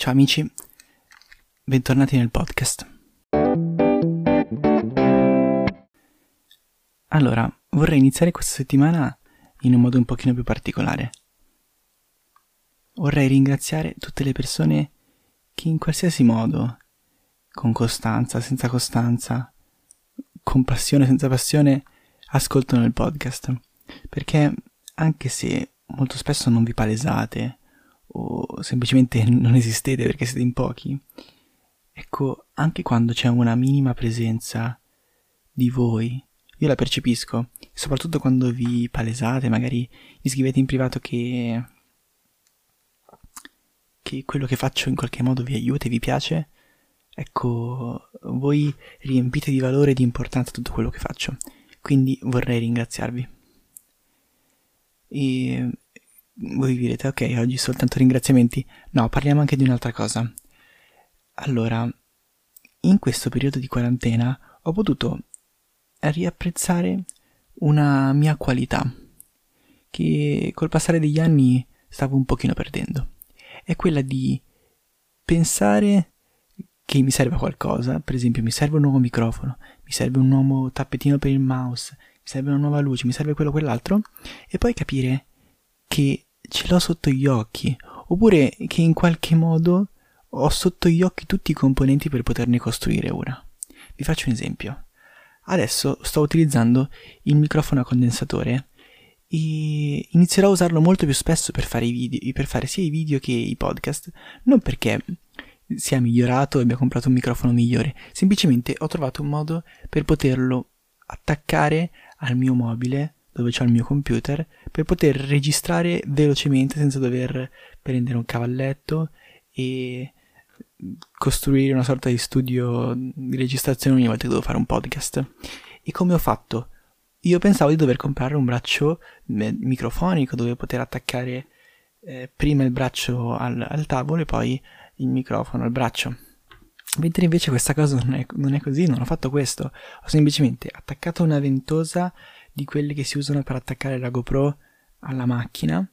Ciao amici, bentornati nel podcast. Allora, vorrei iniziare questa settimana in un modo un pochino più particolare. Vorrei ringraziare tutte le persone che in qualsiasi modo, con costanza, senza costanza, con passione, senza passione, ascoltano il podcast. Perché anche se molto spesso non vi palesate o semplicemente non esistete perché siete in pochi, ecco, anche quando c'è una minima presenza di voi, io la percepisco, soprattutto quando vi palesate, magari vi scrivete in privato che, che quello che faccio in qualche modo vi aiuta e vi piace, ecco, voi riempite di valore e di importanza tutto quello che faccio. Quindi vorrei ringraziarvi. E voi direte, ok, oggi soltanto ringraziamenti. No, parliamo anche di un'altra cosa. Allora, in questo periodo di quarantena ho potuto riapprezzare una mia qualità che col passare degli anni stavo un pochino perdendo. È quella di pensare che mi serve qualcosa, per esempio mi serve un nuovo microfono, mi serve un nuovo tappetino per il mouse, mi serve una nuova luce, mi serve quello o quell'altro, e poi capire che ce l'ho sotto gli occhi, oppure che in qualche modo ho sotto gli occhi tutti i componenti per poterne costruire una. Vi faccio un esempio. Adesso sto utilizzando il microfono a condensatore e inizierò a usarlo molto più spesso per fare, video, per fare sia i video che i podcast, non perché sia migliorato e abbia comprato un microfono migliore, semplicemente ho trovato un modo per poterlo attaccare al mio mobile dove c'ho il mio computer per poter registrare velocemente senza dover prendere un cavalletto e costruire una sorta di studio di registrazione ogni volta che devo fare un podcast. E come ho fatto? Io pensavo di dover comprare un braccio microfonico dove poter attaccare eh, prima il braccio al, al, tavolo e poi il microfono al braccio. Mentre invece questa cosa non è, non è così, non ho fatto questo. Ho semplicemente attaccato una ventosa di quelle che si usano per attaccare la GoPro alla macchina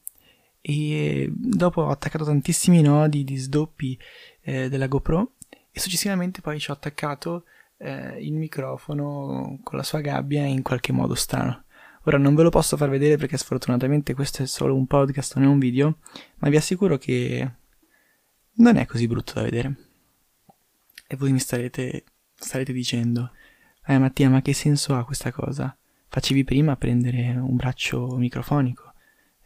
e dopo ho attaccato tantissimi nodi di sdoppi eh, della GoPro e successivamente poi ci ho attaccato eh, il microfono con la sua gabbia in qualche modo strano. Ora non ve lo posso far vedere perché sfortunatamente questo è solo un podcast, non è un video, ma vi assicuro che non è così brutto da vedere. E voi mi starete, starete dicendo, eh Mattia, ma che senso ha questa cosa? Facevi prima prendere un braccio microfonico,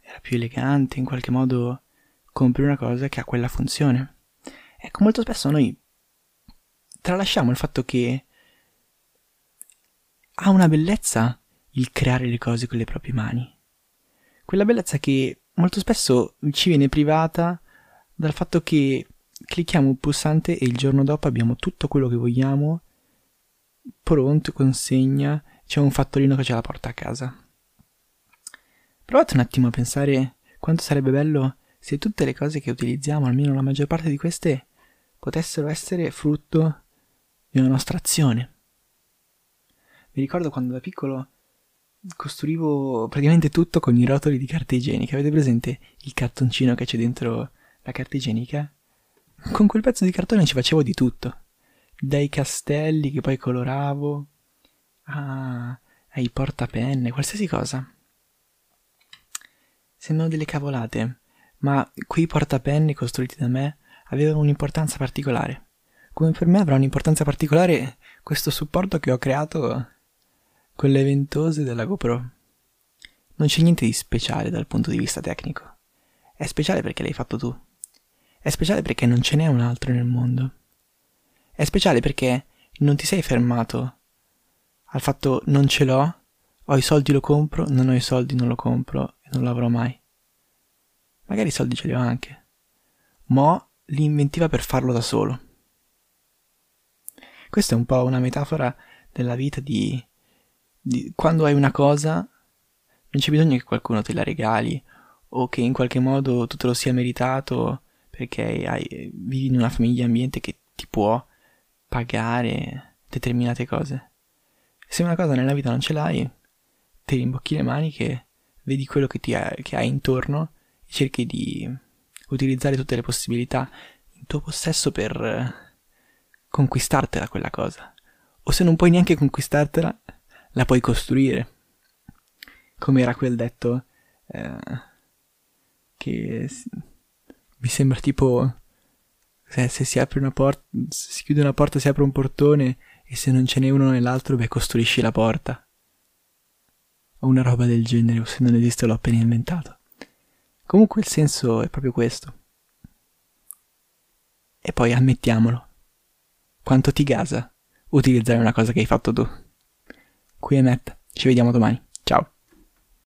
era più elegante, in qualche modo compri una cosa che ha quella funzione. Ecco, molto spesso noi tralasciamo il fatto che ha una bellezza il creare le cose con le proprie mani. Quella bellezza che molto spesso ci viene privata dal fatto che clicchiamo un pulsante e il giorno dopo abbiamo tutto quello che vogliamo pronto, consegna, c'è un fattorino che ce la porta a casa. Provate un attimo a pensare quanto sarebbe bello se tutte le cose che utilizziamo, almeno la maggior parte di queste, potessero essere frutto di una nostra azione. Mi ricordo quando da piccolo costruivo praticamente tutto con i rotoli di carta igienica. Avete presente il cartoncino che c'è dentro la carta igienica? Con quel pezzo di cartone ci facevo di tutto. Dai castelli che poi coloravo, a, ai portapenne, qualsiasi cosa. Sembrano delle cavolate, ma quei portapenne costruiti da me avevano un'importanza particolare. Come per me avrà un'importanza particolare questo supporto che ho creato con le ventose della GoPro. Non c'è niente di speciale dal punto di vista tecnico. È speciale perché l'hai fatto tu. È speciale perché non ce n'è un altro nel mondo. È speciale perché non ti sei fermato al fatto non ce l'ho, ho i soldi lo compro, non ho i soldi non lo compro e non l'avrò mai. Magari i soldi ce li ho anche. Mo li inventiva per farlo da solo. Questa è un po' una metafora della vita di, di quando hai una cosa non c'è bisogno che qualcuno te la regali o che in qualche modo tu te lo sia meritato perché hai, vivi in una famiglia ambiente che ti può pagare determinate cose. Se una cosa nella vita non ce l'hai, ti rimbocchi le maniche, vedi quello che, ti ha, che hai intorno e cerchi di utilizzare tutte le possibilità in tuo possesso per conquistartela quella cosa. O se non puoi neanche conquistartela, la puoi costruire. Come era quel detto eh, che mi sembra tipo se, se, si apre una porta, se si chiude una porta si apre un portone e se non ce n'è uno nell'altro, beh, costruisci la porta. O una roba del genere, o se non esiste l'ho appena inventato. Comunque il senso è proprio questo. E poi ammettiamolo. Quanto ti gasa utilizzare una cosa che hai fatto tu? Qui è Matt, ci vediamo domani.